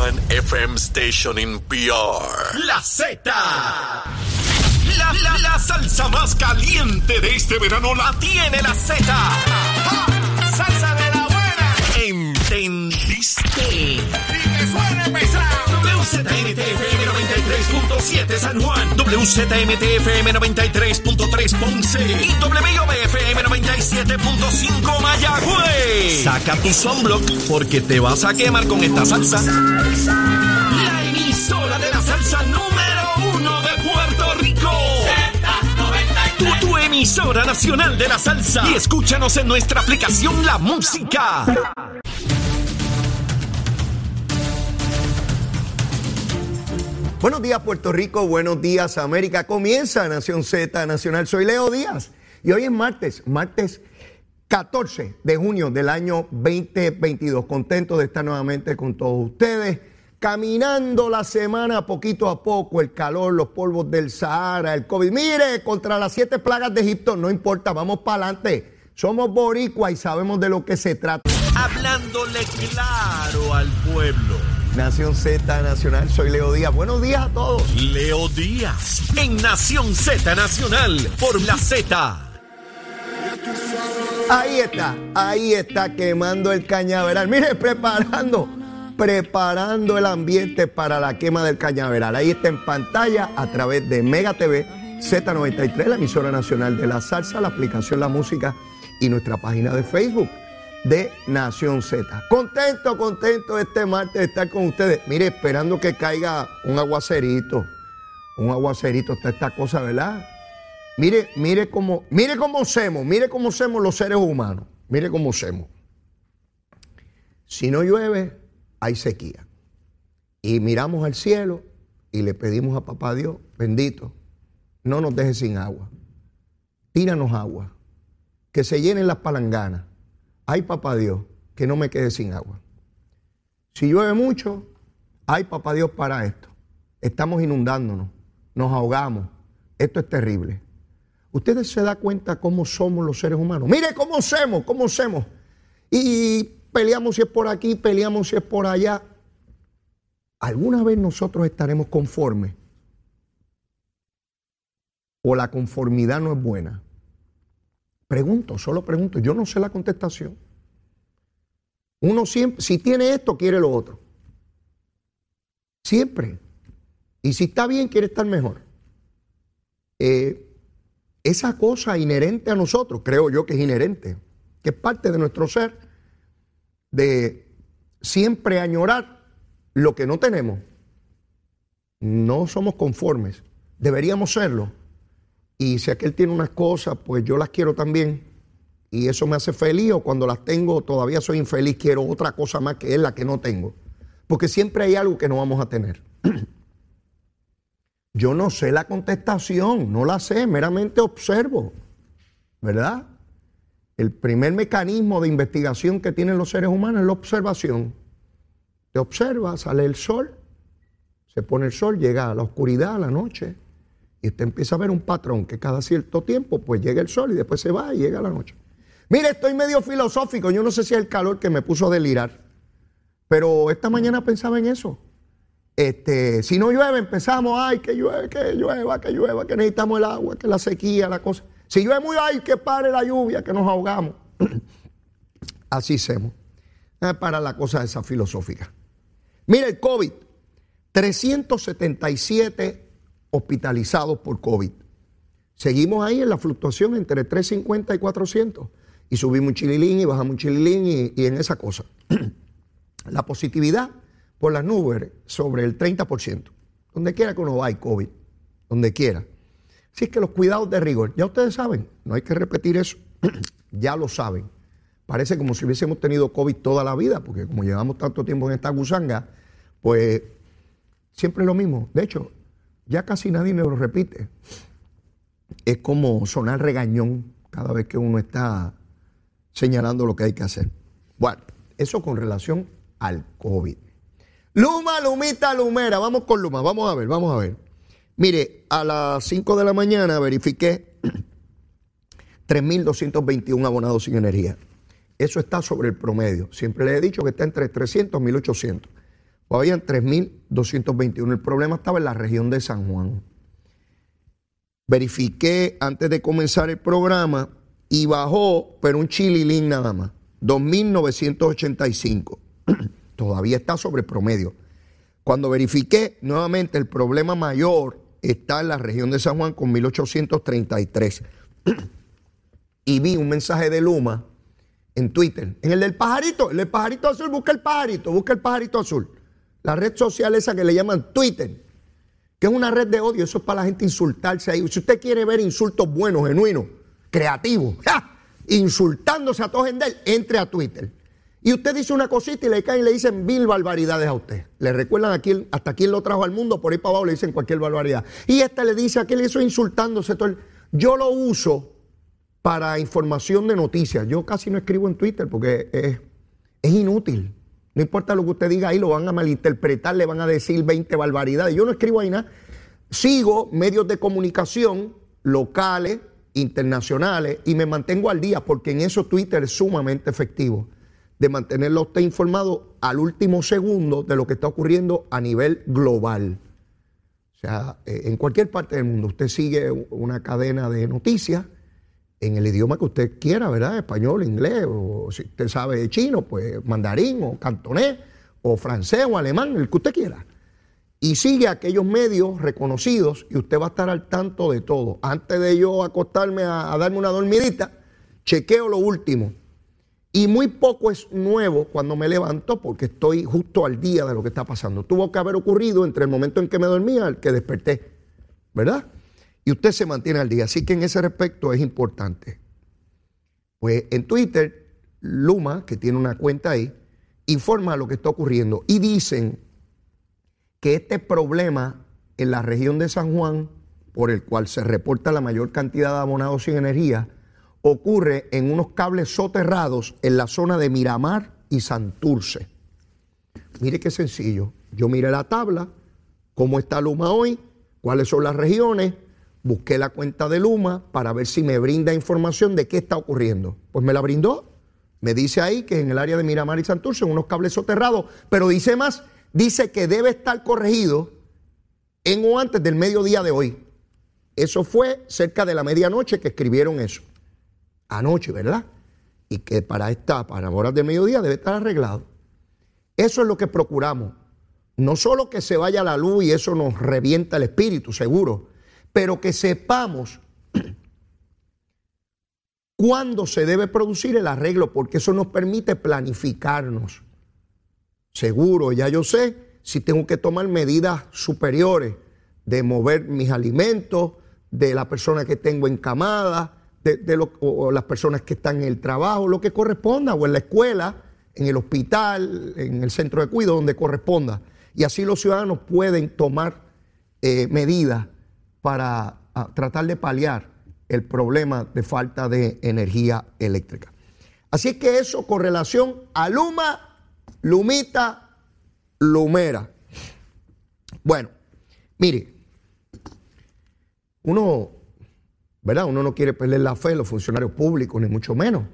one FM station in PR. La Z. La, la, la salsa más caliente de este verano la tiene la Z. Salsa de la buena. ¿Entendiste? Y que suene pesado. WZMTFM 93.7 San Juan. WZMTFM 93.3 Ponce. Y WIOBFM 97.5 Mayagüez. Saca tu sunblock porque te vas a quemar con esta salsa. La emisora de la salsa número uno de Puerto Rico. Tu, tu emisora nacional de la salsa. Y escúchanos en nuestra aplicación La Música. Buenos días Puerto Rico, buenos días América. Comienza Nación Z Nacional. Soy Leo Díaz y hoy es martes, martes 14 de junio del año 2022. Contento de estar nuevamente con todos ustedes. Caminando la semana poquito a poco, el calor, los polvos del Sahara, el COVID. Mire, contra las siete plagas de Egipto, no importa, vamos para adelante. Somos boricua y sabemos de lo que se trata. Hablándole claro al pueblo. Nación Z Nacional, soy Leo Díaz. Buenos días a todos. Leo Díaz en Nación Z Nacional por la Z. Ahí está, ahí está quemando el cañaveral. Mire, preparando, preparando el ambiente para la quema del cañaveral. Ahí está en pantalla a través de Mega TV, Z93, la emisora nacional de la salsa, la aplicación La Música y nuestra página de Facebook de Nación Z. Contento, contento este martes de estar con ustedes. Mire, esperando que caiga un aguacerito. Un aguacerito esta cosa, ¿verdad? Mire, mire cómo, mire cómo hacemos, mire cómo hacemos los seres humanos. Mire cómo hacemos. Si no llueve, hay sequía. Y miramos al cielo y le pedimos a papá Dios, bendito, no nos dejes sin agua. Tíranos agua. Que se llenen las palanganas ay papá Dios, que no me quede sin agua. Si llueve mucho, ay papá Dios para esto. Estamos inundándonos, nos ahogamos. Esto es terrible. Ustedes se dan cuenta cómo somos los seres humanos. Mire cómo somos, cómo somos. Y peleamos si es por aquí, peleamos si es por allá. ¿Alguna vez nosotros estaremos conformes? ¿O la conformidad no es buena? Pregunto, solo pregunto. Yo no sé la contestación. Uno siempre, si tiene esto, quiere lo otro. Siempre. Y si está bien, quiere estar mejor. Eh, esa cosa inherente a nosotros, creo yo que es inherente, que es parte de nuestro ser, de siempre añorar lo que no tenemos. No somos conformes, deberíamos serlo. Y si aquel tiene unas cosas, pues yo las quiero también. Y eso me hace feliz o cuando las tengo todavía soy infeliz, quiero otra cosa más que es la que no tengo. Porque siempre hay algo que no vamos a tener. Yo no sé la contestación, no la sé, meramente observo, ¿verdad? El primer mecanismo de investigación que tienen los seres humanos es la observación. Te observa, sale el sol, se pone el sol, llega a la oscuridad, a la noche, y usted empieza a ver un patrón que cada cierto tiempo pues llega el sol y después se va y llega la noche. Mire, estoy medio filosófico, yo no sé si es el calor que me puso a delirar, pero esta mañana pensaba en eso. Este, si no llueve, empezamos, ay, que llueve, que llueva, que llueva, que necesitamos el agua, que la sequía, la cosa. Si llueve muy, ay, que pare la lluvia, que nos ahogamos. Así hacemos. Para la cosa esa filosófica. Mire, el COVID, 377 hospitalizados por COVID. Seguimos ahí en la fluctuación entre 350 y 400. Y subimos un chililín y bajamos un chililín y, en esa cosa. la positividad por las nubes sobre el 30%. Donde quiera que uno va hay COVID. Donde quiera. Así es que los cuidados de rigor, ya ustedes saben, no hay que repetir eso. ya lo saben. Parece como si hubiésemos tenido COVID toda la vida, porque como llevamos tanto tiempo en esta gusanga, pues siempre es lo mismo. De hecho, ya casi nadie me lo repite. Es como sonar regañón cada vez que uno está señalando lo que hay que hacer. Bueno, eso con relación al COVID. Luma, Lumita, Lumera. Vamos con Luma. Vamos a ver, vamos a ver. Mire, a las 5 de la mañana verifiqué 3.221 abonados sin energía. Eso está sobre el promedio. Siempre le he dicho que está entre 300 y 1.800. o habían 3.221. El problema estaba en la región de San Juan. Verifiqué antes de comenzar el programa y bajó, pero un chililín nada más, 2.985. Todavía está sobre promedio. Cuando verifiqué, nuevamente el problema mayor está en la región de San Juan con 1.833. y vi un mensaje de Luma en Twitter, en el del pajarito, el del pajarito azul, busca el pajarito, busca el pajarito azul. La red social esa que le llaman Twitter, que es una red de odio, eso es para la gente insultarse ahí. Si usted quiere ver insultos buenos, genuinos, creativos, insultándose a todos en entre a Twitter. Y usted dice una cosita y le caen y le dicen mil barbaridades a usted. Le recuerdan a quién, hasta quién lo trajo al mundo, por ahí para abajo le dicen cualquier barbaridad. Y esta le dice a le hizo insultándose todo Yo lo uso para información de noticias. Yo casi no escribo en Twitter porque es inútil. No importa lo que usted diga ahí, lo van a malinterpretar, le van a decir 20 barbaridades. Yo no escribo ahí nada. Sigo medios de comunicación locales, internacionales y me mantengo al día porque en eso Twitter es sumamente efectivo de mantenerlo usted informado al último segundo de lo que está ocurriendo a nivel global. O sea, eh, en cualquier parte del mundo usted sigue una cadena de noticias en el idioma que usted quiera, ¿verdad? Español, inglés, o si usted sabe chino, pues mandarín o cantonés, o francés o alemán, el que usted quiera. Y sigue aquellos medios reconocidos y usted va a estar al tanto de todo. Antes de yo acostarme a darme una dormidita, chequeo lo último y muy poco es nuevo cuando me levanto porque estoy justo al día de lo que está pasando. Tuvo que haber ocurrido entre el momento en que me dormía al que desperté, ¿verdad? Y usted se mantiene al día. Así que en ese respecto es importante. Pues en Twitter, Luma, que tiene una cuenta ahí, informa lo que está ocurriendo y dicen que este problema en la región de San Juan, por el cual se reporta la mayor cantidad de abonados sin energía, ocurre en unos cables soterrados en la zona de Miramar y Santurce. Mire qué sencillo. Yo miré la tabla, cómo está Luma hoy, cuáles son las regiones, busqué la cuenta de Luma para ver si me brinda información de qué está ocurriendo. Pues me la brindó. Me dice ahí que en el área de Miramar y Santurce, unos cables soterrados, pero dice más, dice que debe estar corregido en o antes del mediodía de hoy. Eso fue cerca de la medianoche que escribieron eso anoche, ¿verdad? Y que para esta, para horas de mediodía debe estar arreglado. Eso es lo que procuramos. No solo que se vaya la luz y eso nos revienta el espíritu, seguro, pero que sepamos cuándo se debe producir el arreglo, porque eso nos permite planificarnos. Seguro, ya yo sé si tengo que tomar medidas superiores de mover mis alimentos, de la persona que tengo encamada, de, las personas que están en el trabajo, lo que corresponda, o en la escuela, en el hospital, en el centro de cuidado, donde corresponda. Y así los ciudadanos pueden tomar eh, medidas para ah, tratar de paliar el problema de falta de energía eléctrica. Así que eso con relación a Luma, Lumita, Lumera. Bueno, mire, uno ¿verdad? Uno no quiere perder la fe en los funcionarios públicos, ni mucho menos.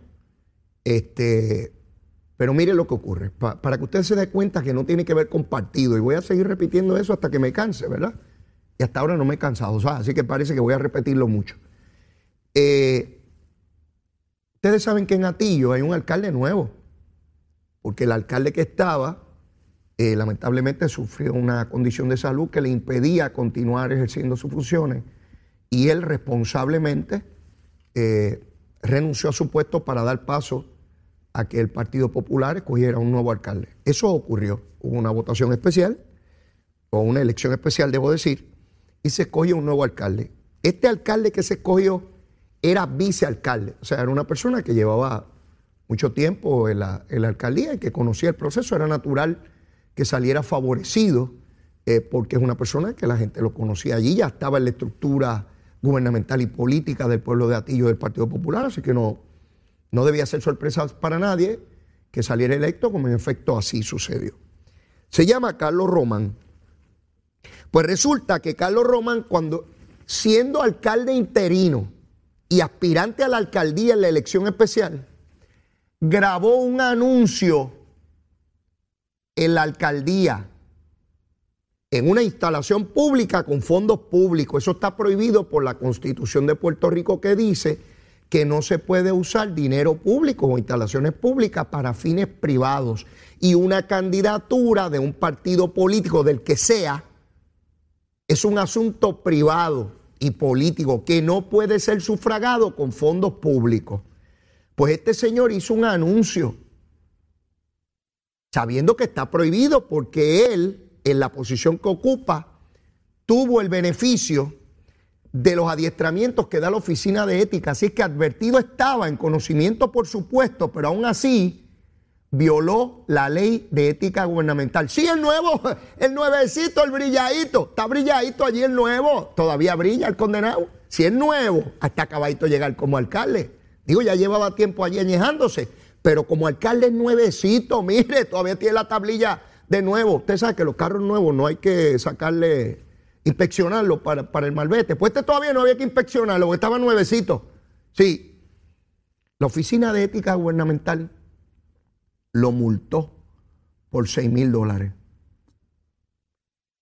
Este, pero mire lo que ocurre, para que usted se dé cuenta que no tiene que ver con partido, y voy a seguir repitiendo eso hasta que me canse, ¿verdad? Y hasta ahora no me he cansado, así que parece que voy a repetirlo mucho. Eh, ustedes saben que en Atillo hay un alcalde nuevo, porque el alcalde que estaba, eh, lamentablemente sufrió una condición de salud que le impedía continuar ejerciendo sus funciones y él responsablemente eh, renunció a su puesto para dar paso a que el Partido Popular escogiera un nuevo alcalde. Eso ocurrió. Hubo una votación especial, o una elección especial, debo decir, y se escogió un nuevo alcalde. Este alcalde que se escogió era vicealcalde, o sea, era una persona que llevaba mucho tiempo en la, alcaldía y que conocía el proceso. Era natural que saliera favorecido eh, porque es una persona que la gente lo conocía allí, ya estaba en la estructura gubernamental y política del pueblo de Atillo del Partido Popular, así que no, no debía ser sorpresa para nadie que saliera electo, como en efecto así sucedió. Se llama Carlos Román. Pues resulta que Carlos Román, cuando siendo alcalde interino y aspirante a la alcaldía en la elección especial, grabó un anuncio en la alcaldía en una instalación pública con fondos públicos. Eso está prohibido por la Constitución de Puerto Rico que dice que no se puede usar dinero público o instalaciones públicas para fines privados. Y una candidatura de un partido político, del que sea, es un asunto privado y político que no puede ser sufragado con fondos públicos. Pues este señor hizo un anuncio sabiendo que está prohibido porque él, en la posición que ocupa, tuvo el beneficio de los adiestramientos que da la Oficina de Ética. Así que advertido estaba, en conocimiento por supuesto, pero aún así violó la ley de ética gubernamental. Sí, el nuevo, el nuevecito, el brilladito, está brilladito allí el nuevo, todavía brilla el condenado. Si es nuevo, hasta acabadito llegar como alcalde. Digo, ya llevaba tiempo allí añejándose, pero como alcalde nuevecito, mire, todavía tiene la tablilla de nuevo. Usted sabe que los carros nuevos no hay que sacarle inspeccionarlo para, para el malvete. Pues este todavía no había que inspeccionarlo, porque estaba nuevecito. Sí. La Oficina de Ética Gubernamental lo multó por 6 mil dólares.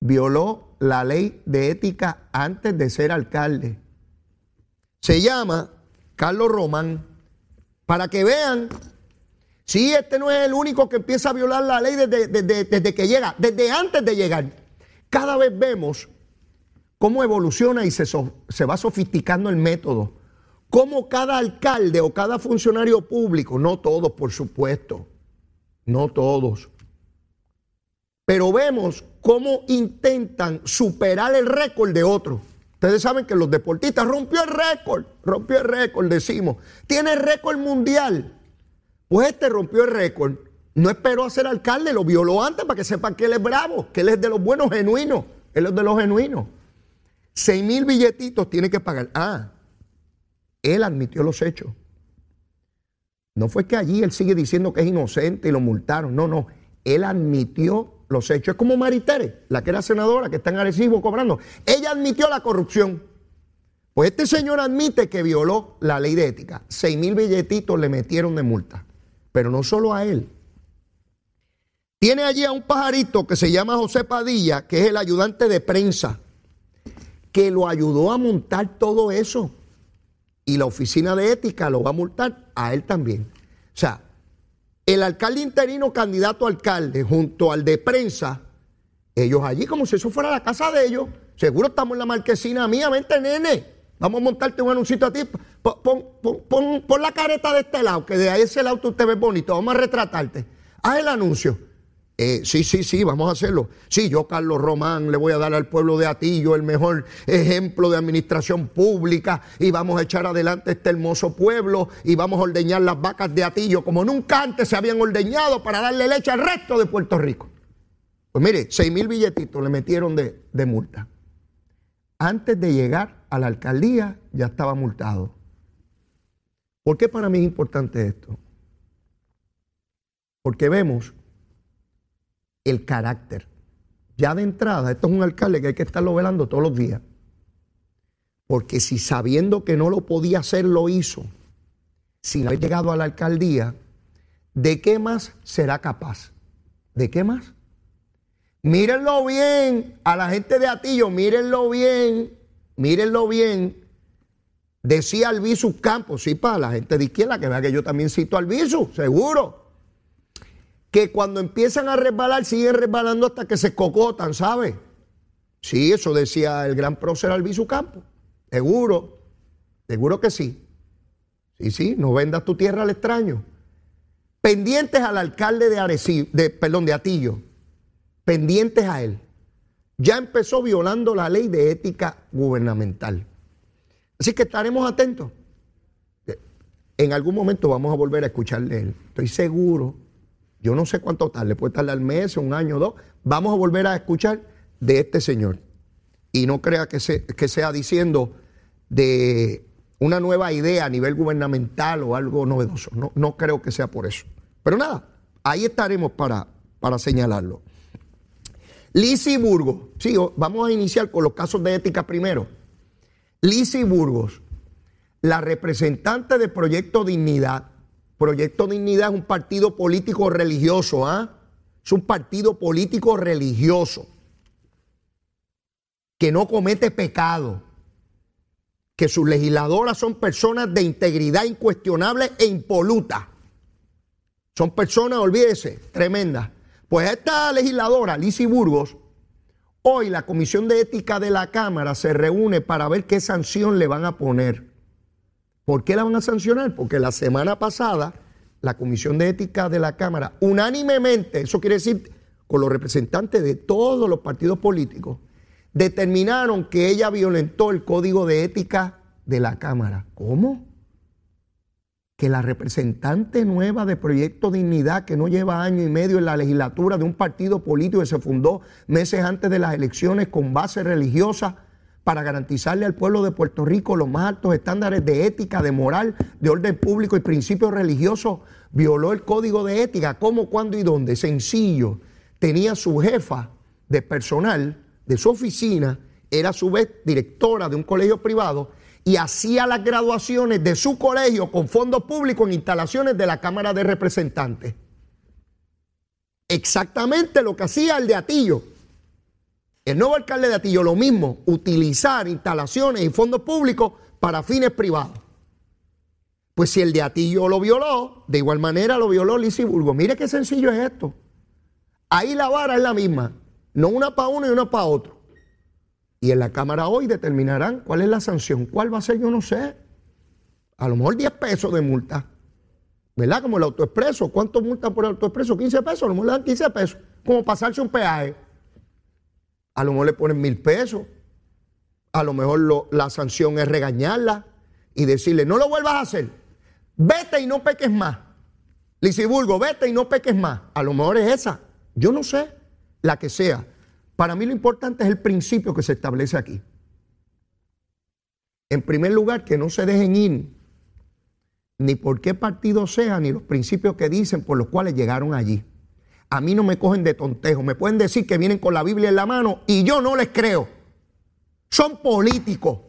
Violó la ley de ética antes de ser alcalde. Se llama Carlos Román. Para que vean, si este no es el único que empieza a violar la ley desde, desde que llega, desde antes de llegar. Cada vez vemos cómo evoluciona y se, se va sofisticando el método. Cómo cada alcalde o cada funcionario público, no todos por supuesto, no todos, pero vemos cómo intentan superar el récord de otros. Ustedes saben que los deportistas rompió el récord, rompió el récord, decimos. Tiene récord mundial. Pues este rompió el récord. No esperó a ser alcalde, lo violó antes para que sepan que él es bravo, que él es de los buenos genuinos. Él es de los genuinos. Seis mil billetitos tiene que pagar. Ah, él admitió los hechos. No fue que allí él sigue diciendo que es inocente y lo multaron. No, no. Él admitió los hechos. Es como Maritere, la que era senadora, que está en Arecibo cobrando. Ella admitió la corrupción. Pues este señor admite que violó la ley de ética. Seis mil billetitos le metieron de multa. Pero no solo a él. Tiene allí a un pajarito que se llama José Padilla, que es el ayudante de prensa que lo ayudó a montar todo eso. Y la oficina de ética lo va a multar a él también. O sea, el alcalde interino, candidato a alcalde, junto al de prensa, ellos allí como si eso fuera la casa de ellos. Seguro estamos en la marquesina mía, vente nene, vamos a montarte un anuncito a ti. Pon, la careta de este lado, que de ahí ese lado tú te ves bonito, vamos a retratarte. Haz el anuncio. Eh, sí, sí, sí, vamos a hacerlo. Sí, yo, Carlos Román, le voy a dar al pueblo de Atillo el mejor ejemplo de administración pública y vamos a echar adelante este hermoso pueblo y vamos a ordeñar las vacas de Atillo como nunca antes se habían ordeñado para darle leche al resto de Puerto Rico. Pues mire, seis mil billetitos le metieron de, de multa. Antes de llegar a la alcaldía ya estaba multado. ¿Por qué para mí es importante esto? Porque vemos el carácter. Ya de entrada, esto es un alcalde que hay que estarlo velando todos los días. Porque si sabiendo que no lo podía hacer, lo hizo, sin haber llegado a la alcaldía, ¿de qué más será capaz? ¿De qué más? Mírenlo bien a la gente de Atillo, mírenlo bien, mírenlo bien. Decía Albizu Campos, sí, para la gente de izquierda, que vea que yo también cito a Albizu, seguro que cuando empiezan a resbalar siguen resbalando hasta que se cocotan, ¿sabe? Sí, eso decía el gran prócer Albizu Campo. Seguro, seguro que sí. Sí, sí, no vendas tu tierra al extraño. Pendientes al alcalde de Arecibo, de, perdón, de Atillo. Pendientes a él. Ya empezó violando la ley de ética gubernamental. Así que estaremos atentos. En algún momento vamos a volver a escucharle él. Estoy seguro yo no sé cuánto tarde, puede tardar mes, un año dos. Vamos a volver a escuchar de este señor. Y no crea que, sea diciendo de una nueva idea a nivel gubernamental o algo novedoso. No, creo que sea por eso. Pero nada, ahí estaremos para, para señalarlo. Lisi Burgos, sí, vamos a iniciar con los casos de ética primero. Lisi Burgos, la representante de Proyecto Dignidad, Proyecto Dignidad es un partido político religioso, ¿ah? Es un partido político religioso. que no comete pecado, que sus legisladoras son personas de integridad incuestionable e impoluta. Son personas, olvídese, tremendas. Pues esta legisladora, Lizy Burgos, hoy la Comisión de Ética de la Cámara se reúne para ver qué sanción le van a poner. ¿Por qué la van a sancionar? Porque la semana pasada la Comisión de Ética de la Cámara, unánimemente, eso quiere decir con los representantes de todos los partidos políticos, determinaron que ella violentó el código de ética de la Cámara. ¿Cómo? Que la representante nueva de Proyecto Dignidad, que no lleva año y medio en la legislatura de un partido político que se fundó meses antes de las elecciones con base religiosa, para garantizarle al pueblo de Puerto Rico los más altos estándares de ética, de moral, de orden público y principios religiosos, violó el código de ética. ¿Cómo, cuándo y dónde? Sencillo. Tenía su jefa de personal de su oficina, era a su vez directora de un colegio privado y hacía las graduaciones de su colegio con fondos públicos en instalaciones de la Cámara de Representantes. Exactamente lo que hacía el de Atillo el nuevo alcalde de Atillo lo mismo, utilizar instalaciones y fondos públicos para fines privados. Pues si el de Atillo lo violó, de igual manera lo violó Lisiburgo. Mire qué sencillo es esto. Ahí la vara es la misma, no una para uno y una para otro. Y en la Cámara hoy determinarán cuál es la sanción. ¿Cuál va a ser? Yo no sé. A lo mejor 10 pesos de multa. ¿Verdad? Como el autoexpreso. ¿Cuánto multa por el autoexpreso? 15 pesos. A lo mejor le dan 15 pesos. Como pasarse un peaje. A lo mejor le ponen mil pesos. A lo mejor la sanción es regañarla y decirle, no lo vuelvas a hacer. Vete y no peques más. Lisiburgo, vete y no peques más. A lo mejor es esa. Yo no sé, la que sea. Para mí lo importante es el principio que se establece aquí. En primer lugar, que no se dejen ir ni por qué partido sea, ni los principios que dicen por los cuales llegaron allí a mí no me cogen de tontejo. Me pueden decir que vienen con la Biblia en la mano y yo no les creo. Son políticos.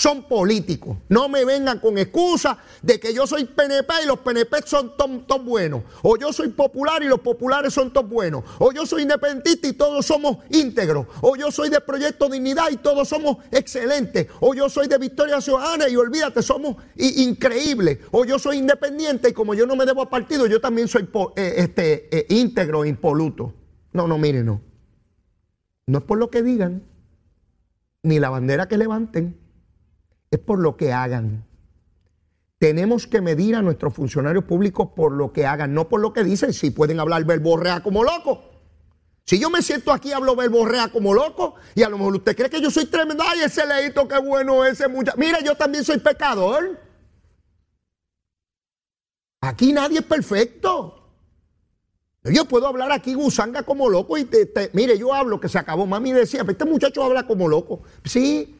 Son políticos. No me vengan con excusas de que yo soy PNP y los PNP son todos buenos. O yo soy popular y los populares son todos buenos. O yo soy independentista y todos somos íntegros. O yo soy de Proyecto Dignidad y todos somos excelentes. O yo soy de Victoria Ciudadana y olvídate, somos increíbles. O yo soy independiente y como yo no me debo a partido, yo también soy eh, este, eh, íntegro impoluto. No, no, miren, no. No es por lo que digan, ni la bandera que levanten es por lo que hagan. Tenemos que medir a nuestros funcionarios públicos por lo que hagan, no por lo que dicen. Si pueden hablar verborrea como loco. Si yo me siento aquí hablo verborrea como loco, y a lo mejor usted cree que yo soy tremendo, ay, ese leíto, qué bueno ese muchacho. Mira, yo también soy pecador. Aquí nadie es perfecto. Yo puedo hablar aquí gusanga como loco y te, mire, yo hablo que se acabó. Mami decía, este muchacho habla como loco. Sí,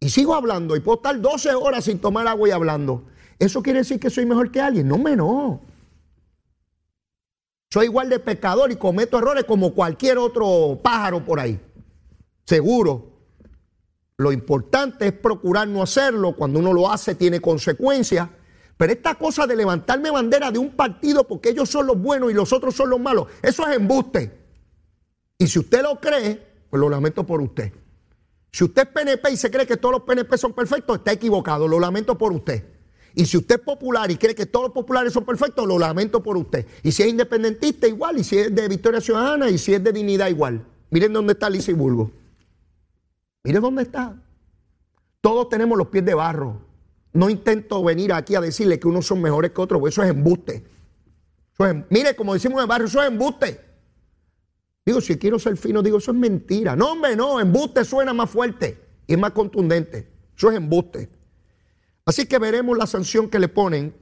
y sigo hablando y puedo estar 12 horas sin tomar agua y hablando, ¿eso quiere decir que soy mejor que alguien? No, me no. Soy igual de pecador y cometo errores como cualquier otro pájaro por ahí. Seguro. Lo importante es procurar no hacerlo. Cuando uno lo hace tiene consecuencias. Pero esta cosa de levantarme bandera de un partido porque ellos son los buenos y los otros son los malos, eso es embuste. Y si usted lo cree, pues lo lamento por usted. Si usted es PNP y se cree que todos los PNP son perfectos, está equivocado. Lo lamento por usted. Y si usted es popular y cree que todos los populares son perfectos, lo lamento por usted. Y si es independentista, igual. Y si es de Victoria Ciudadana y si es de Dignidad, igual. Miren dónde está Burgo. Miren dónde está. Todos tenemos los pies de barro. No intento venir aquí a decirle que unos son mejores que otros, eso es embuste. mire, como decimos en el barrio, eso es embuste. Digo, si quiero ser fino, digo, eso es mentira. No, hombre, no, embuste suena más fuerte y más contundente. Eso es embuste. Así que veremos la sanción que le ponen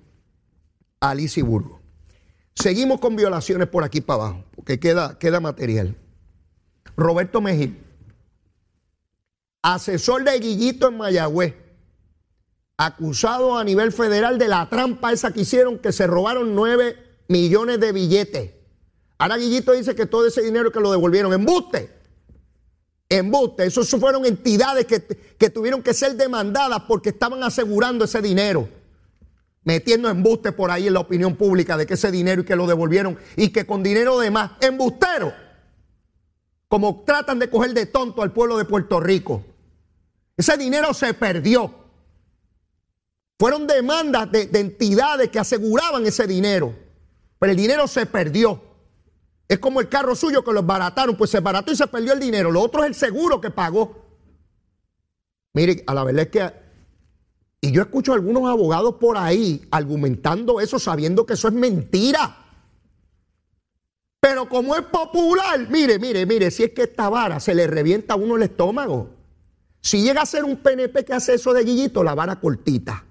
a Alicia Burgo. Seguimos con violaciones por aquí para abajo, porque queda, queda material. Roberto Mejía, asesor de Guillito en Mayagüez, acusado a nivel federal de la trampa esa que hicieron, que se robaron 9 millones de billetes. Ahora Guillito dice que todo ese dinero que lo devolvieron, embuste. Embuste. Esos fueron entidades que, que tuvieron que ser demandadas porque estaban asegurando ese dinero. Metiendo embuste por ahí en la opinión pública de que ese dinero y que lo devolvieron y que con dinero de más, embustero. como tratan de coger de tonto al pueblo de Puerto Rico. Ese dinero se perdió. Fueron demandas de, de entidades que aseguraban ese dinero, pero el dinero se perdió. Es como el carro suyo que lo barataron, pues se barató y se perdió el dinero. Lo otro es el seguro que pagó. Mire, a la verdad es que, y yo escucho a algunos abogados por ahí argumentando eso, sabiendo que eso es mentira. Pero como es popular, mire, mire, mire, si es que esta vara se le revienta a uno el estómago. Si llega a ser un PNP que hace eso de Guillito, la vara cortita.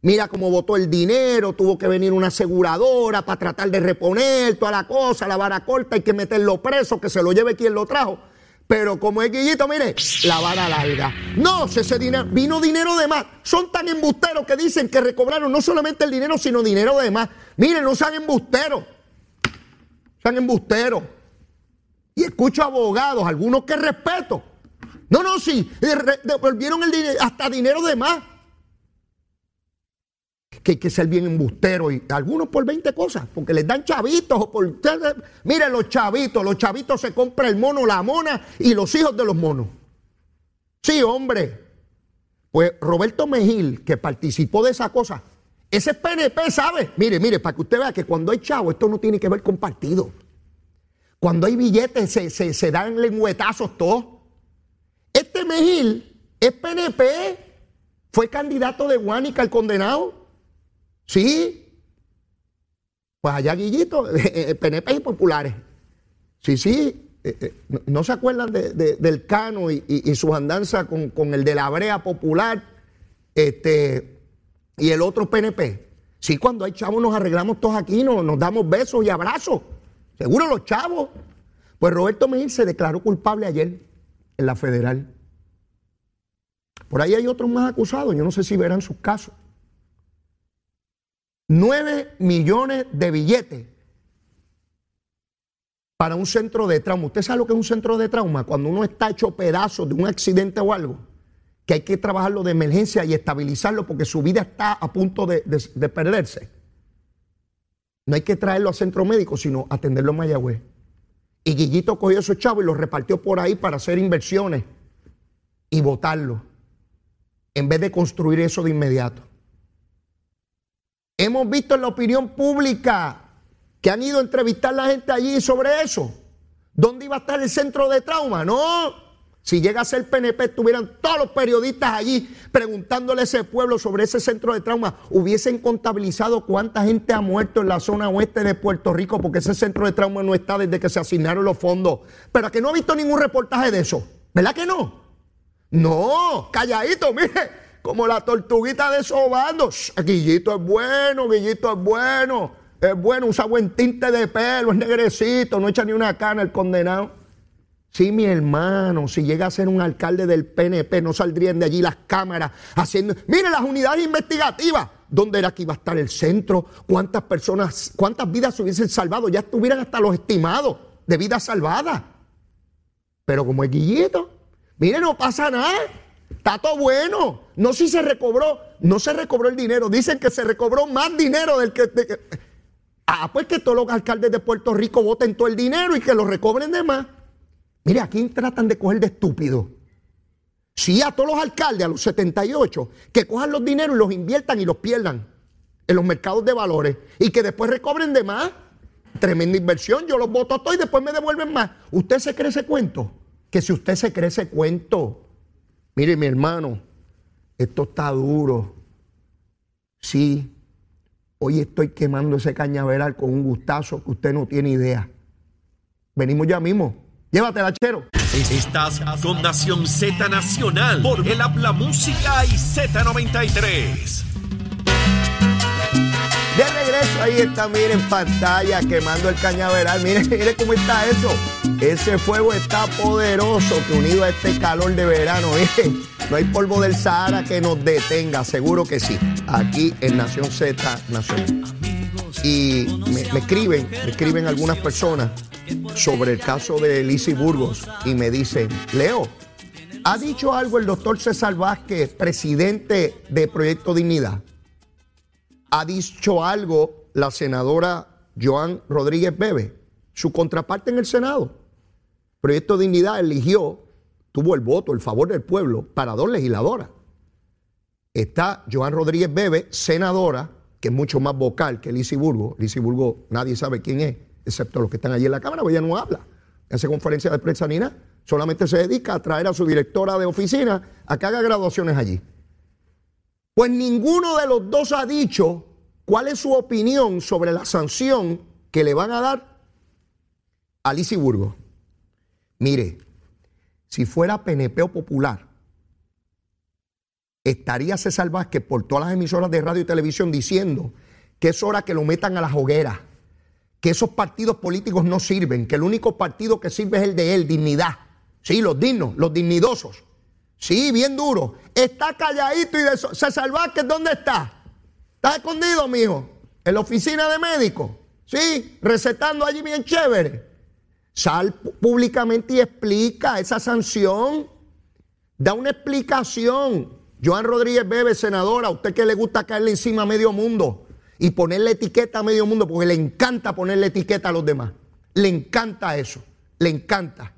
Mira cómo votó el dinero, tuvo que venir una aseguradora para tratar de reponer toda la cosa, la vara corta, hay que meterlo preso, que se lo lleve quien lo trajo. Pero como es Guillito, mire, la vara larga. No, ese dinero, vino dinero de más. Son tan embusteros que dicen que recobraron no solamente el dinero, sino dinero de más. Miren, no sean embusteros. Sean embusteros. Y escucho abogados, algunos que respeto. No, no, sí, devolvieron el dinero, hasta dinero de más que hay que ser bien embustero y algunos por 20 cosas, porque les dan chavitos o por miren los chavitos, los chavitos se compra el mono, la mona y los hijos de los monos. Sí, hombre. Pues Roberto Mejil, que participó de esa cosa, ese PNP, ¿sabe? Mire, mire, para que usted vea que cuando hay chavo, esto no tiene que ver con partido. Cuando hay billetes, se, se dan lengüetazos todos. Este Mejil es PNP, fue candidato de Guanica al condenado. Sí. Pues allá Guillito, PNP y populares. Sí, sí. Eh, eh, no, se acuerdan del Cano y, sus andanzas con, el de la brea popular este, y el otro PNP. Sí, cuando hay chavos nos arreglamos todos aquí, nos, nos damos besos y abrazos. Seguro los chavos. Pues Roberto Mejil se declaró culpable ayer en la federal. Por ahí hay otros más acusados, yo no sé si verán sus casos. 9 millones de billetes para un centro de trauma. ¿Usted sabe lo que es un centro de trauma? Cuando uno está hecho pedazos de un accidente o algo, que hay que trabajarlo de emergencia y estabilizarlo porque su vida está a punto de, perderse. No hay que traerlo a centro médico, sino atenderlo en Mayagüez. Y Guillito cogió esos chavos y los repartió por ahí para hacer inversiones y votarlo, en vez de construir eso de inmediato. Hemos visto en la opinión pública que han ido a entrevistar a la gente allí sobre eso. ¿Dónde iba a estar el centro de trauma? No. Si llega a ser PNP, estuvieran todos los periodistas allí preguntándole a ese pueblo sobre ese centro de trauma. Hubiesen contabilizado cuánta gente ha muerto en la zona oeste de Puerto Rico porque ese centro de trauma no está desde que se asignaron los fondos. Pero que no ha visto ningún reportaje de eso. ¿Verdad que no? No, calladito, mire como la tortuguita de sobando. Guillito es bueno, Guillito es bueno. Es bueno, usa buen tinte de pelo, es negrecito, no echa ni una cana el condenado. Sí, mi hermano, si llega a ser un alcalde del PNP, no saldrían de allí las cámaras haciendo. Mire las unidades investigativas. ¿Dónde era que iba a estar el centro? ¿Cuántas personas, cuántas vidas se hubiesen salvado? Ya estuvieran hasta los estimados de vidas salvadas. Pero como es Guillito, mire, no pasa nada. Está todo bueno. No si se recobró, no se recobró el dinero. Dicen que se recobró más dinero del que... ah, pues que todos los alcaldes de Puerto Rico voten todo el dinero y que lo recobren de más. Mire, aquí tratan de coger de estúpido. Sí, a todos los alcaldes, a los 78, que cojan los dineros y los inviertan y los pierdan en los mercados de valores y que después recobren de más. Tremenda inversión, yo los voto a todos y después me devuelven más. ¿Usted se cree ese cuento? Que si usted se cree ese cuento, Mire, mi hermano, esto está duro. Sí, hoy estoy quemando ese cañaveral con un gustazo que usted no tiene idea. Venimos ya mismo. Llévatela, chero. Estás con Nación Z Nacional por el Habla Música y Z93. Regreso, ahí está, miren, en pantalla, quemando el cañaveral. Miren, miren cómo está eso. Ese fuego está poderoso que unido a este calor de verano, miren, no hay polvo del Sahara que nos detenga, seguro que sí. Aquí en Nación Z Nacional. Y me, escriben, me escriben algunas personas sobre el caso de Lisi Burgos y me dicen, Leo, ¿ha dicho algo el doctor César Vázquez, presidente de Proyecto Dignidad? Ha dicho algo la senadora Joan Rodríguez Bebe, su contraparte en el Senado. Proyecto Dignidad eligió, tuvo el voto, el favor del pueblo para dos legisladoras. Está Joan Rodríguez Bebe, senadora, que es mucho más vocal que Lizy Burgo. Lizy Burgo nadie sabe quién es, excepto los que están allí en la Cámara, porque ella no habla. Hace conferencia de prensa ni nada. Solamente se dedica a traer a su directora de oficina a que haga graduaciones allí. Pues ninguno de los dos ha dicho cuál es su opinión sobre la sanción que le van a dar a Lizy Burgo. Mire, si fuera PNP Popular, estaría César Vázquez por todas las emisoras de radio y televisión diciendo que es hora que lo metan a las hogueras, que esos partidos políticos no sirven, que el único partido que sirve es el de él, dignidad. Sí, los dignos, los dignidosos. Sí, bien duro. Está calladito y de eso. César ¿dónde está? ¿Está escondido, mijo? En la oficina de médico. Sí, recetando allí bien chévere. Sal públicamente y explica esa sanción. Da una explicación. Joan Rodríguez Bebe, senadora, a usted que le gusta caerle encima a medio mundo y ponerle etiqueta a medio mundo, porque le encanta ponerle etiqueta a los demás. Le encanta eso, le encanta.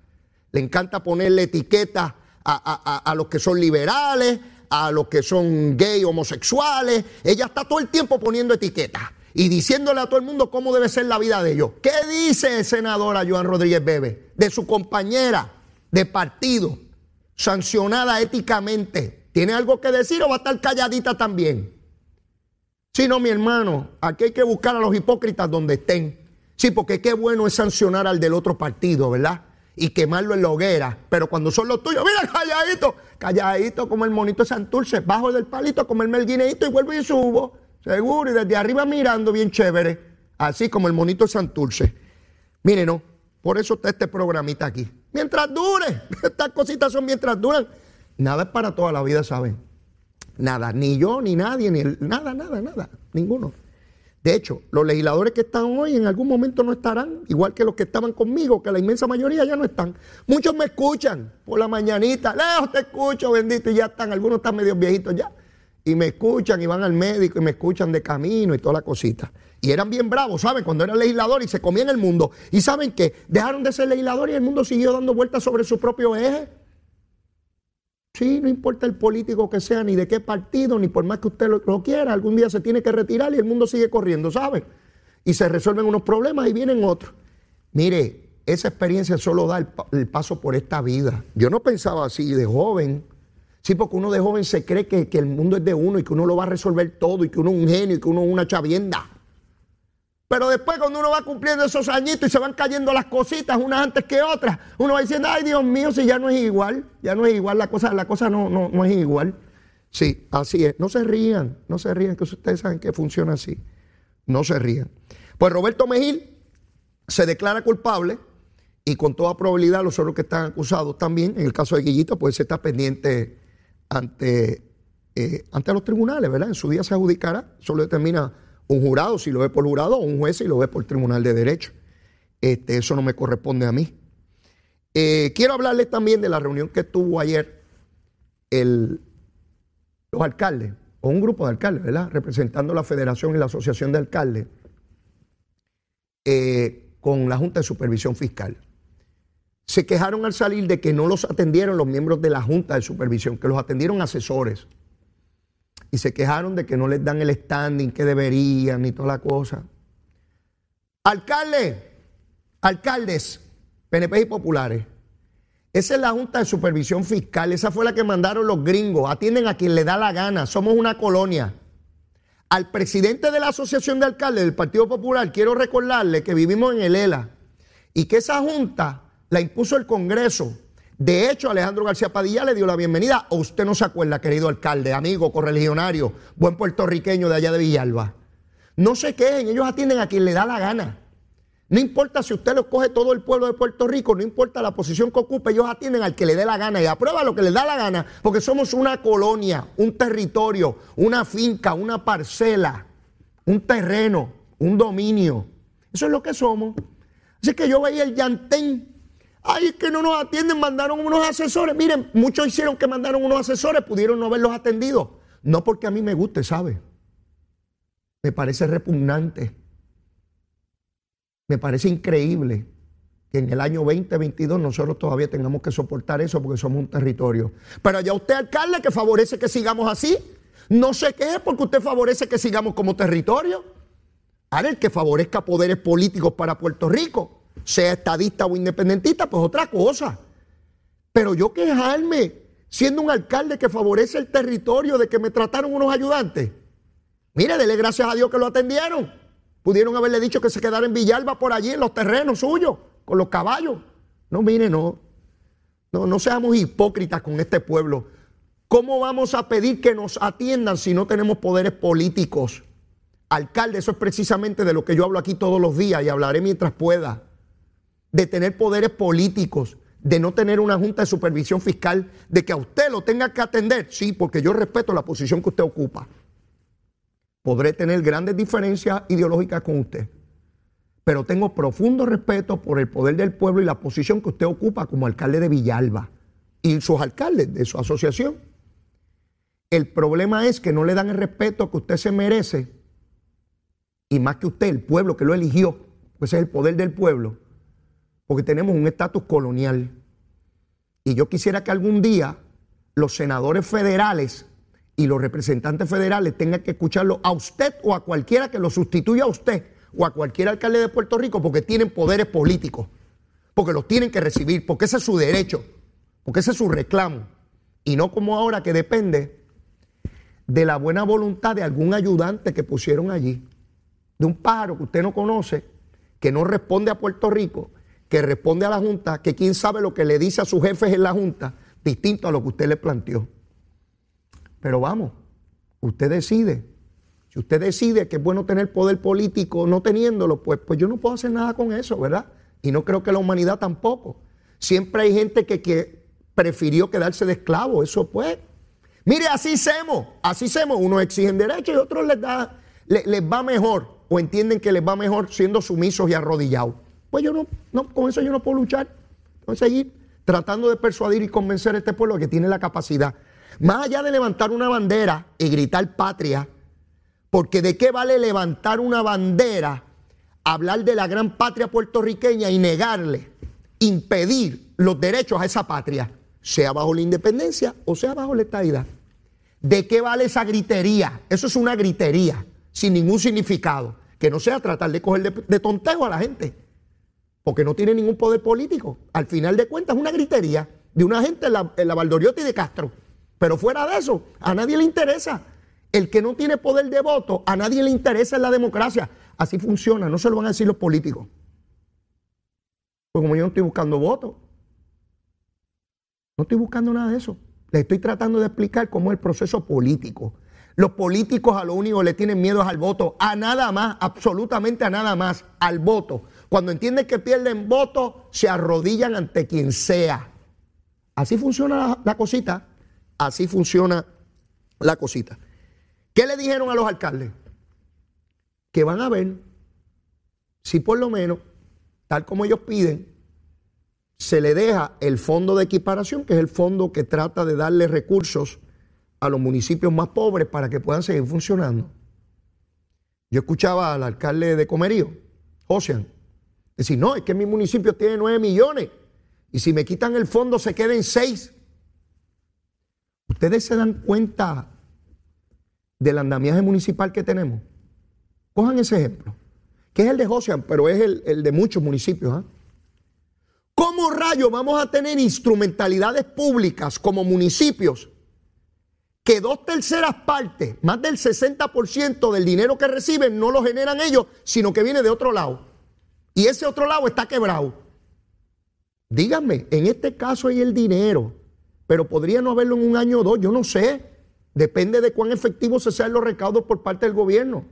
Le encanta ponerle etiqueta a, los que son liberales, a los que son gay, homosexuales. Ella está todo el tiempo poniendo etiqueta y diciéndole a todo el mundo cómo debe ser la vida de ellos. ¿Qué dice senadora Joan Rodríguez Bebe de su compañera de partido, sancionada éticamente? ¿Tiene algo que decir o va a estar calladita también? Si no, mi hermano, aquí hay que buscar a los hipócritas donde estén. Sí, porque qué bueno es sancionar al del otro partido, ¿verdad? Y quemarlo en la hoguera. Pero cuando son los tuyos, mira, calladito, calladito como el monito de Santurce, bajo del palito, como el melguineito y vuelvo y subo. Seguro, y desde arriba mirando bien chévere, así como el monito de Santurce. Mire, no, por eso está este programita aquí. Mientras dure, estas cositas son mientras duran. Nada es para toda la vida, ¿saben? Nada, ni yo, ni nadie, ni nada, nada, nada, ninguno. De hecho, los legisladores que están hoy en algún momento no estarán, igual que los que estaban conmigo, que la inmensa mayoría ya no están. Muchos me escuchan por la mañanita, lejos te escucho, bendito, y ya están, algunos están medio viejitos ya. Y me escuchan y van al médico y me escuchan de camino y toda la cosita. Y eran bien bravos, ¿saben? Cuando eran legisladores y se comían el mundo. Y saben que dejaron de ser legisladores y el mundo siguió dando vueltas sobre su propio eje. Sí, no importa el político que sea, ni de qué partido, ni por más que usted lo, quiera, algún día se tiene que retirar y el mundo sigue corriendo, ¿sabe? Y se resuelven unos problemas y vienen otros. Mire, esa experiencia solo da el, paso por esta vida. Yo no pensaba así de joven. Sí, porque uno de joven se cree que, que, el mundo es de uno y que uno lo va a resolver todo y que uno es un genio y que uno es una chavienda. Pero después cuando uno va cumpliendo esos añitos y se van cayendo las cositas unas antes que otras, uno va diciendo, ay Dios mío, si ya no es igual, ya no es igual, la cosa, la cosa no, no, no es igual. Sí, así es. No se rían, no se rían, que ustedes saben que funciona así. No se rían. Pues Roberto Mejil se declara culpable y con toda probabilidad los otros que están acusados también, en el caso de Guillito, pues se está pendiente ante, eh, ante los tribunales, ¿verdad? En su día se adjudicará, solo determina un jurado si lo ve por jurado o un juez si lo ve por tribunal de derecho. Este, eso no me corresponde a mí. Eh, quiero hablarles también de la reunión que tuvo ayer el, los alcaldes, o un grupo de alcaldes, ¿verdad? Representando la Federación y la Asociación de Alcaldes, eh, con la Junta de Supervisión Fiscal. Se quejaron al salir de que no los atendieron los miembros de la Junta de Supervisión, que los atendieron asesores y se quejaron de que no les dan el standing que deberían ni toda la cosa. Alcalde, alcaldes, PNP y populares. Esa es la Junta de Supervisión Fiscal, esa fue la que mandaron los gringos. Atienden a quien le da la gana, somos una colonia. Al presidente de la Asociación de Alcaldes del Partido Popular, quiero recordarle que vivimos en el ELA y que esa Junta la impuso el Congreso de hecho, Alejandro García Padilla le dio la bienvenida. ¿O usted no se acuerda, querido alcalde, amigo, correligionario, buen puertorriqueño de allá de Villalba? No se quejen, ellos atienden a quien le da la gana. No importa si usted lo coge todo el pueblo de Puerto Rico, no importa la posición que ocupe, ellos atienden al que le dé la gana y aprueba lo que le da la gana, porque somos una colonia, un territorio, una finca, una parcela, un terreno, un dominio. Eso es lo que somos. Así que yo veía el llantén Ay, es que no nos atienden, mandaron unos asesores. Miren, muchos hicieron que mandaron unos asesores, pudieron no haberlos atendido. No porque a mí me guste, ¿sabe? Me parece repugnante. Me parece increíble que en el año 2022 nosotros todavía tengamos que soportar eso porque somos un territorio. Pero allá usted, alcalde, que favorece que sigamos así, no sé qué es porque usted favorece que sigamos como territorio. Ahora, el que favorezca poderes políticos para Puerto Rico, sea estadista o independentista, pues otra cosa. Pero yo quejarme, siendo un alcalde que favorece el territorio de que me trataron unos ayudantes. Mire, dele gracias a Dios que lo atendieron. Pudieron haberle dicho que se quedara en Villalba por allí, en los terrenos suyos con los caballos. No, mire, no. No, no seamos hipócritas con este pueblo. ¿Cómo vamos a pedir que nos atiendan si no tenemos poderes políticos? Alcalde, eso es precisamente de lo que yo hablo aquí todos los días y hablaré mientras pueda. De tener poderes políticos, de no tener una junta de supervisión fiscal, de que a usted lo tenga que atender. Sí, porque yo respeto la posición que usted ocupa. Podré tener grandes diferencias ideológicas con usted pero tengo profundo respeto por el poder del pueblo y la posición que usted ocupa como alcalde de Villalba y sus alcaldes de su asociación. El problema es que no le dan el respeto que usted se merece y más que usted, el pueblo que lo eligió, pues es el poder del pueblo, porque tenemos un estatus colonial. Y yo quisiera que algún día los senadores federales y los representantes federales tengan que escucharlo a usted o a cualquiera que lo sustituya a usted o a cualquier alcalde de Puerto Rico porque tienen poderes políticos, porque los tienen que recibir, porque ese es su derecho, porque ese es su reclamo. Y no como ahora que depende de la buena voluntad de algún ayudante que pusieron allí, de un pájaro que usted no conoce, que no responde a Puerto Rico, que responde a la Junta, que quién sabe lo que le dice a sus jefes en la Junta, distinto a lo que usted le planteó. Pero vamos, usted decide si usted decide que es bueno tener poder político no teniéndolo, pues, pues yo no puedo hacer nada con eso, ¿verdad? Y no creo que la humanidad tampoco. Siempre hay gente que, que prefirió quedarse de esclavo, eso pues. Mire, así hacemos, así hacemos. Unos exigen derechos y otros les, da, les, va mejor o entienden que les va mejor siendo sumisos y arrodillados. Pues yo no, no, con eso yo no puedo luchar. Voy a seguir tratando de persuadir y convencer a este pueblo que tiene la capacidad. Más allá de levantar una bandera y gritar patria, porque de qué vale levantar una bandera, hablar de la gran patria puertorriqueña y negarle, impedir los derechos a esa patria, sea bajo la independencia o sea bajo la estadidad. ¿De qué vale esa gritería? Eso es una gritería sin ningún significado. Que no sea tratar de coger de, tonteo a la gente. Porque no tiene ningún poder político. Al final de cuentas es una gritería de una gente en la, en la de Castro. Pero fuera de eso, a nadie le interesa. El que no tiene poder de voto, a nadie le interesa en la democracia. Así funciona, no se lo van a decir los políticos. Pues como yo no estoy buscando votos, no estoy buscando nada de eso. Les estoy tratando de explicar cómo es el proceso político. Los políticos a lo único le tienen miedo al voto, a nada más, absolutamente a nada más, al voto. Cuando entienden que pierden voto, se arrodillan ante quien sea. Así funciona la, cosita, así funciona la cosita. ¿Qué le dijeron a los alcaldes? Que van a ver si por lo menos, tal como ellos piden, se le deja el fondo de equiparación, que es el fondo que trata de darle recursos a los municipios más pobres para que puedan seguir funcionando. Yo escuchaba al alcalde de Comerío, Ocean, decir, no, es que mi municipio tiene 9 millones y si me quitan el fondo se queden 6. Ustedes se dan cuenta del andamiaje municipal que tenemos. Cojan ese ejemplo, que es el de Josian, pero es el, de muchos municipios. ¿ah? ¿Cómo rayo vamos a tener instrumentalidades públicas como municipios que dos terceras partes, más del 60% del dinero que reciben, no lo generan ellos, sino que viene de otro lado? Y ese otro lado está quebrado. Díganme, en este caso hay el dinero, pero podría no haberlo en un año o dos, yo no sé. Depende de cuán efectivos se sean los recaudos por parte del gobierno.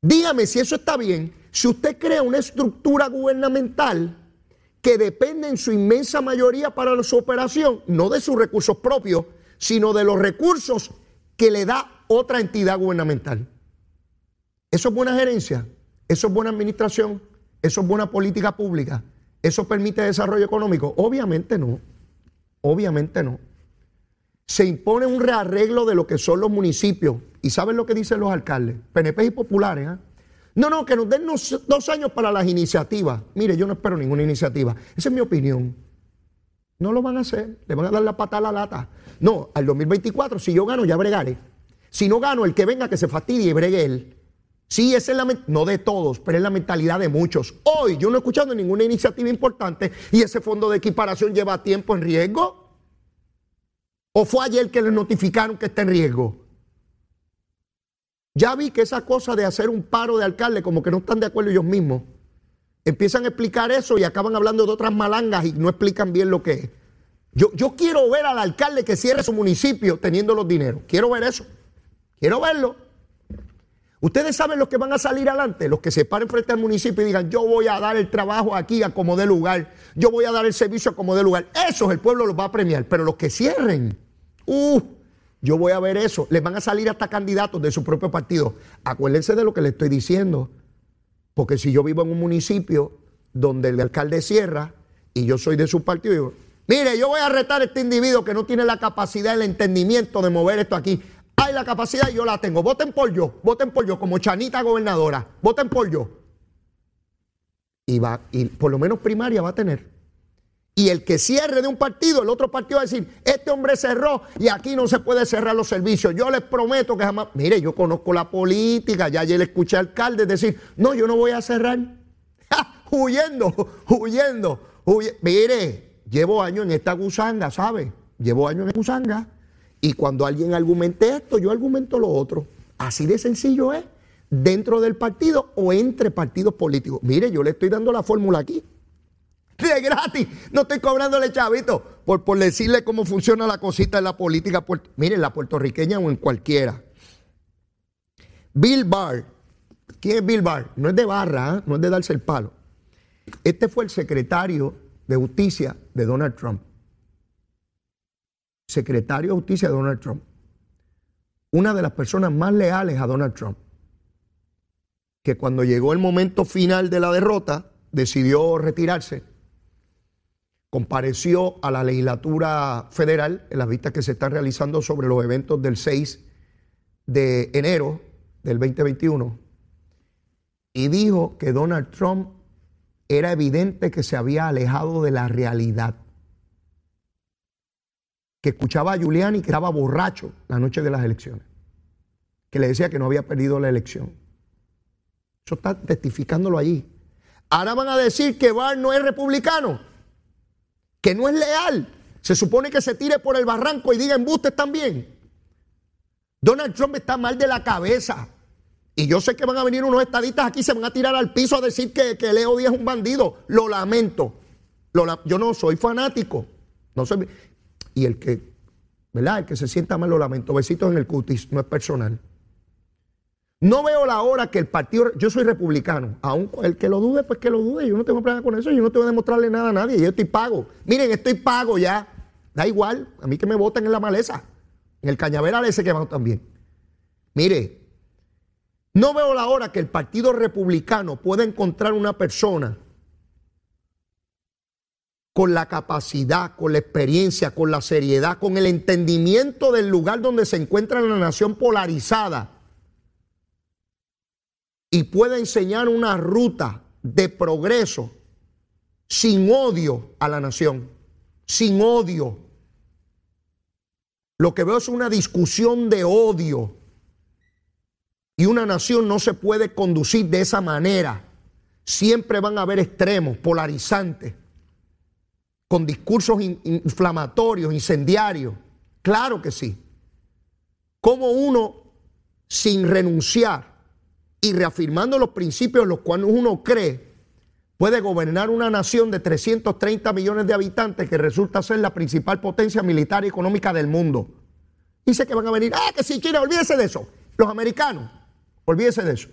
Dígame si eso está bien. Si usted crea una estructura gubernamental que depende en su inmensa mayoría para su operación, no de sus recursos propios, sino de los recursos que le da otra entidad gubernamental. ¿Eso es buena gerencia? ¿Eso es buena administración? ¿Eso es buena política pública? ¿Eso permite desarrollo económico? Obviamente no. Obviamente no se impone un rearreglo de lo que son los municipios. ¿Y saben lo que dicen los alcaldes? PNP y populares. ¿eh? No, no, que nos den dos años para las iniciativas. Mire, yo no espero ninguna iniciativa. Esa es mi opinión. No lo van a hacer, le van a dar la pata a la lata. No, al 2024, si yo gano, ya bregaré. Si no gano, el que venga que se fastidie y bregue él. Sí, esa es la no de todos, pero es la mentalidad de muchos. Hoy yo no he escuchado ninguna iniciativa importante y ese fondo de equiparación lleva tiempo en riesgo. ¿O fue ayer que les notificaron que está en riesgo? Ya vi que esa cosa de hacer un paro de alcalde, como que no están de acuerdo ellos mismos, empiezan a explicar eso y acaban hablando de otras malangas y no explican bien lo que es. Yo, yo quiero ver al alcalde que cierre su municipio teniendo los dineros. Quiero ver eso. Quiero verlo. Ustedes saben los que van a salir adelante, los que se paren frente al municipio y digan, yo voy a dar el trabajo aquí a como de lugar, yo voy a dar el servicio a como de lugar. Esos el pueblo los va a premiar, pero los que cierren, uh, yo voy a ver eso. Les van a salir hasta candidatos de su propio partido. Acuérdense de lo que les estoy diciendo. Porque si yo vivo en un municipio donde el alcalde cierra y yo soy de su partido, digo, mire, yo voy a retar a este individuo que no tiene la capacidad, el entendimiento de mover esto aquí. Hay la capacidad y yo la tengo. Voten por yo, voten por yo, como Chanita gobernadora. Voten por yo. Y va, y por lo menos primaria va a tener. Y el que cierre de un partido, el otro partido va a decir, este hombre cerró y aquí no se puede cerrar los servicios. Yo les prometo que jamás, mire, yo conozco la política, ya ayer escuché al alcalde decir, no, yo no voy a cerrar. huyendo, huyendo, huyendo. Mire, llevo años en esta gusanga, ¿sabe? Llevo años en gusanga. Y cuando alguien argumente esto, yo argumento lo otro. Así de sencillo es, dentro del partido o entre partidos políticos. Mire, yo le estoy dando la fórmula aquí de gratis. No estoy cobrándole chavito por, por decirle cómo funciona la cosita en la política. Miren, la puertorriqueña o en cualquiera. Bill Barr. ¿Quién es Bill Barr? No es de barra, ¿eh? no es de darse el palo. Este fue el secretario de justicia de Donald Trump. Secretario de justicia de Donald Trump. Una de las personas más leales a Donald Trump. Que cuando llegó el momento final de la derrota, decidió retirarse compareció a la legislatura federal en las vistas que se están realizando sobre los eventos del 6 de enero del 2021 y dijo que Donald Trump era evidente que se había alejado de la realidad. Que escuchaba a Giuliani que estaba borracho la noche de las elecciones. Que le decía que no había perdido la elección. Eso está testificándolo allí. Ahora van a decir que Barr no es republicano que no es leal. Se supone que se tire por el barranco y diga embustes también. Donald Trump está mal de la cabeza. Y yo sé que van a venir unos estadistas aquí, se van a tirar al piso a decir que, Leo Díaz es un bandido. Lo lamento. yo no soy fanático. No soy, y el que, ¿verdad? El que se sienta mal lo lamento. Besitos en el cutis, no es personal. No veo la hora que el partido, yo soy republicano, aun el que lo dude, pues que lo dude, yo no tengo problema con eso, yo no tengo que demostrarle nada a nadie, yo estoy pago. Miren, estoy pago ya, da igual, a mí que me voten en la maleza, en el cañaveral ese que van también. Mire, no veo la hora que el partido republicano pueda encontrar una persona con la capacidad, con la experiencia, con la seriedad, con el entendimiento del lugar donde se encuentra la nación polarizada y pueda enseñar una ruta de progreso sin odio a la nación, sin odio. Lo que veo es una discusión de odio. Y una nación no se puede conducir de esa manera. Siempre van a haber extremos, polarizantes, con discursos inflamatorios, incendiarios. Claro que sí. Como uno, sin renunciar y reafirmando los principios en los cuales uno cree, puede gobernar una nación de 330 millones de habitantes que resulta ser la principal potencia militar y económica del mundo. Dice que van a venir, ah, que si quiere, olvídese de eso. Los americanos, olvídese de eso.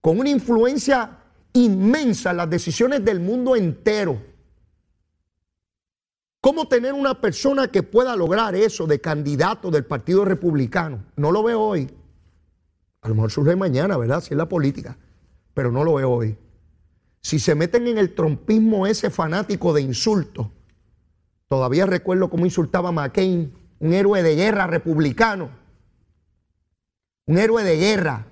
Con una influencia inmensa en las decisiones del mundo entero. ¿Cómo tener una persona que pueda lograr eso de candidato del Partido Republicano? No lo veo hoy. A lo mejor surge mañana, ¿verdad? Si es la política. Pero no lo veo hoy. Si se meten en el trompismo ese fanático de insultos, todavía recuerdo cómo insultaba a McCain, un héroe de guerra republicano. Un héroe de guerra.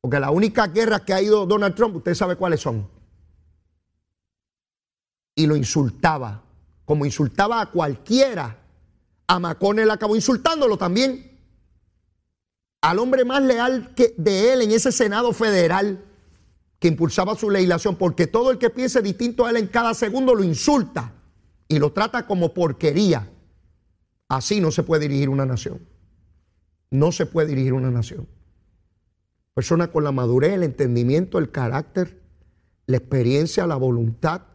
Porque la única guerra que ha ido Donald Trump, usted sabe cuáles son. Y lo insultaba, como insultaba a cualquiera. A McConnell acabó insultándolo también. Al hombre más leal que de él en ese Senado federal que impulsaba su legislación, porque todo el que piense distinto a él en cada segundo lo insulta y lo trata como porquería. Así no se puede dirigir una nación. No se puede dirigir una nación. Persona con la madurez, el entendimiento, el carácter, la experiencia, la voluntad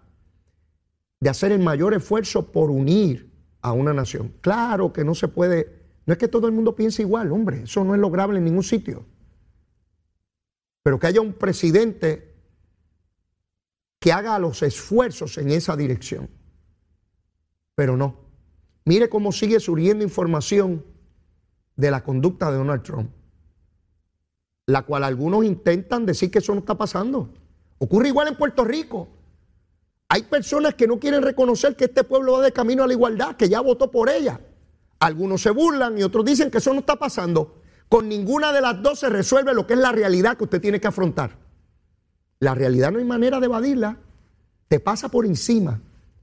de hacer el mayor esfuerzo por unir a una nación. Claro que no se puede, no es que todo el mundo piense igual, hombre, eso no es lograble en ningún sitio. Pero que haya un presidente que haga los esfuerzos en esa dirección. Pero no. Mire cómo sigue surgiendo información de la conducta de Donald Trump, la cual algunos intentan decir que eso no está pasando. Ocurre igual en Puerto Rico. Hay personas que no quieren reconocer que este pueblo va de camino a la igualdad, que ya votó por ella. Algunos se burlan y otros dicen que eso no está pasando. Con ninguna de las dos se resuelve lo que es la realidad que usted tiene que afrontar. La realidad no hay manera de evadirla. Te pasa por encima,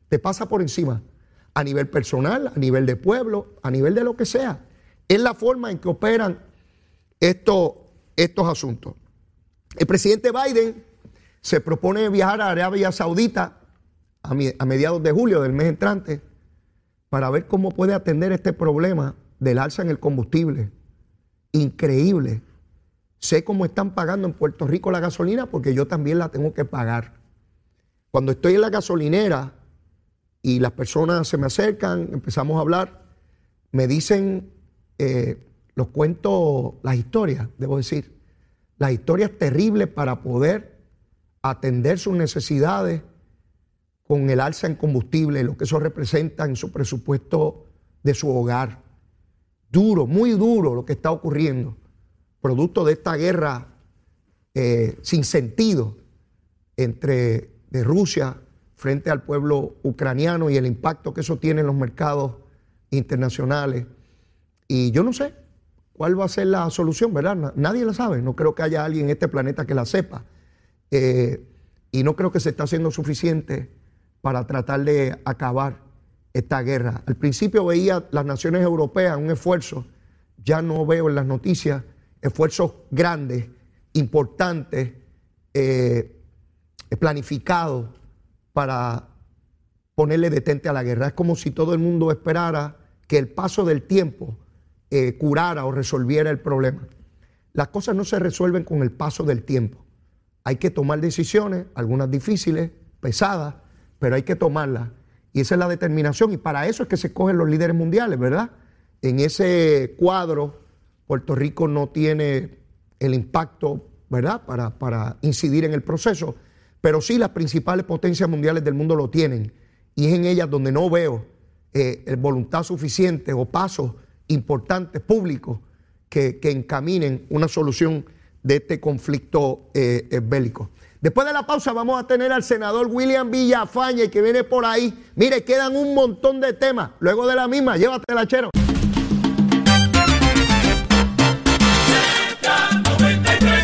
te pasa por encima a nivel personal, a nivel de pueblo, a nivel de lo que sea. Es la forma en que operan estos, estos asuntos. El presidente Biden se propone viajar a Arabia Saudita a, mediados de julio del mes entrante para ver cómo puede atender este problema del alza en el combustible. Increíble. Sé cómo están pagando en Puerto Rico la gasolina porque yo también la tengo que pagar. Cuando estoy en la gasolinera, y las personas se me acercan, empezamos a hablar, me dicen eh, los cuentos, las historias, debo decir, las historias terribles para poder atender sus necesidades con el alza en combustible, lo que eso representa en su presupuesto de su hogar. Duro, muy duro lo que está ocurriendo, producto de esta guerra eh, sin sentido entre de Rusia frente al pueblo ucraniano y el impacto que eso tiene en los mercados internacionales. Y yo no sé cuál va a ser la solución, ¿verdad? Nadie la sabe, no creo que haya alguien en este planeta que la sepa. Eh, y no creo que se está haciendo suficiente para tratar de acabar esta guerra. Al principio veía las naciones europeas un esfuerzo, ya no veo en las noticias esfuerzos grandes, importantes, eh, planificados para ponerle detente a la guerra. Es como si todo el mundo esperara que el paso del tiempo eh, curara o resolviera el problema. Las cosas no se resuelven con el paso del tiempo. Hay que tomar decisiones, algunas difíciles, pesadas, pero hay que tomarlas. Y esa es la determinación. Y para eso es que se cogen los líderes mundiales, ¿verdad? En ese cuadro, Puerto Rico no tiene el impacto, ¿verdad?, para, para incidir en el proceso pero sí las principales potencias mundiales del mundo lo tienen. Y es en ellas donde no veo eh, voluntad suficiente o pasos importantes públicos que, encaminen una solución de este conflicto eh, eh, bélico. Después de la pausa vamos a tener al senador William Villafañe que viene por ahí. Mire, quedan un montón de temas. Luego de la misma, llévatela, chero.